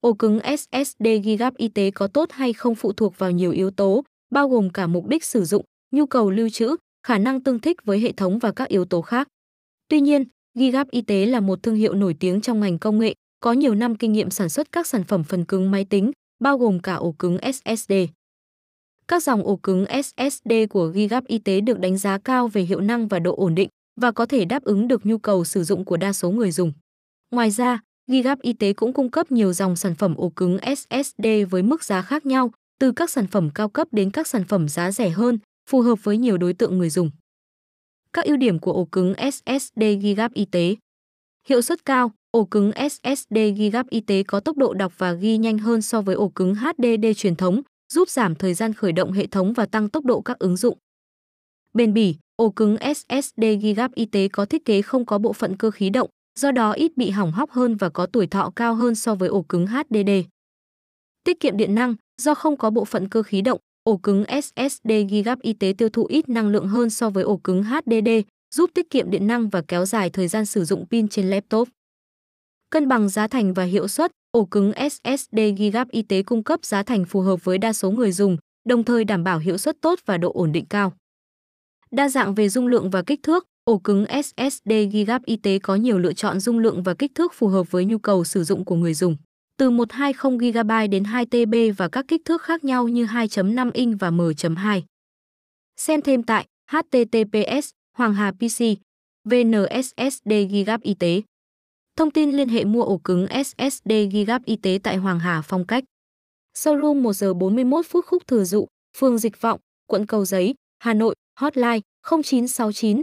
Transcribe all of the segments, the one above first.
Ổ cứng SSD Gigap y tế có tốt hay không phụ thuộc vào nhiều yếu tố, bao gồm cả mục đích sử dụng, nhu cầu lưu trữ, khả năng tương thích với hệ thống và các yếu tố khác. Tuy nhiên, Gigap Y tế là một thương hiệu nổi tiếng trong ngành công nghệ, có nhiều năm kinh nghiệm sản xuất các sản phẩm phần cứng máy tính, bao gồm cả ổ cứng SSD. Các dòng ổ cứng SSD của Gigap Y tế được đánh giá cao về hiệu năng và độ ổn định và có thể đáp ứng được nhu cầu sử dụng của đa số người dùng. Ngoài ra, Gigap Y tế cũng cung cấp nhiều dòng sản phẩm ổ cứng SSD với mức giá khác nhau, từ các sản phẩm cao cấp đến các sản phẩm giá rẻ hơn, phù hợp với nhiều đối tượng người dùng. Các ưu điểm của ổ cứng SSD Gigap Y tế Hiệu suất cao, ổ cứng SSD Gigap Y tế có tốc độ đọc và ghi nhanh hơn so với ổ cứng HDD truyền thống, giúp giảm thời gian khởi động hệ thống và tăng tốc độ các ứng dụng. Bền bỉ, ổ cứng SSD Gigap Y tế có thiết kế không có bộ phận cơ khí động, do đó ít bị hỏng hóc hơn và có tuổi thọ cao hơn so với ổ cứng HDD. Tiết kiệm điện năng, do không có bộ phận cơ khí động, ổ cứng SSD Gigap y tế tiêu thụ ít năng lượng hơn so với ổ cứng HDD, giúp tiết kiệm điện năng và kéo dài thời gian sử dụng pin trên laptop. Cân bằng giá thành và hiệu suất, ổ cứng SSD Gigap y tế cung cấp giá thành phù hợp với đa số người dùng, đồng thời đảm bảo hiệu suất tốt và độ ổn định cao. Đa dạng về dung lượng và kích thước, ổ cứng SSD Gigap y tế có nhiều lựa chọn dung lượng và kích thước phù hợp với nhu cầu sử dụng của người dùng từ 120 GB đến 2 TB và các kích thước khác nhau như 2.5 inch và M.2. Xem thêm tại https Hoàng Hà PC VNSSD Gigap Y tế. Thông tin liên hệ mua ổ cứng SSD Gigap Y tế tại Hoàng Hà Phong Cách. Showroom 1 giờ 41 phút khúc thừa dụ, phường Dịch Vọng, quận Cầu Giấy, Hà Nội, hotline 0969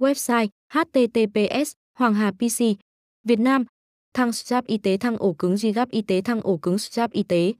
Website https Hoàng Hà PC Việt Nam Thăng strap y tế thăng ổ cứng Gigap y tế thăng ổ cứng strap y tế.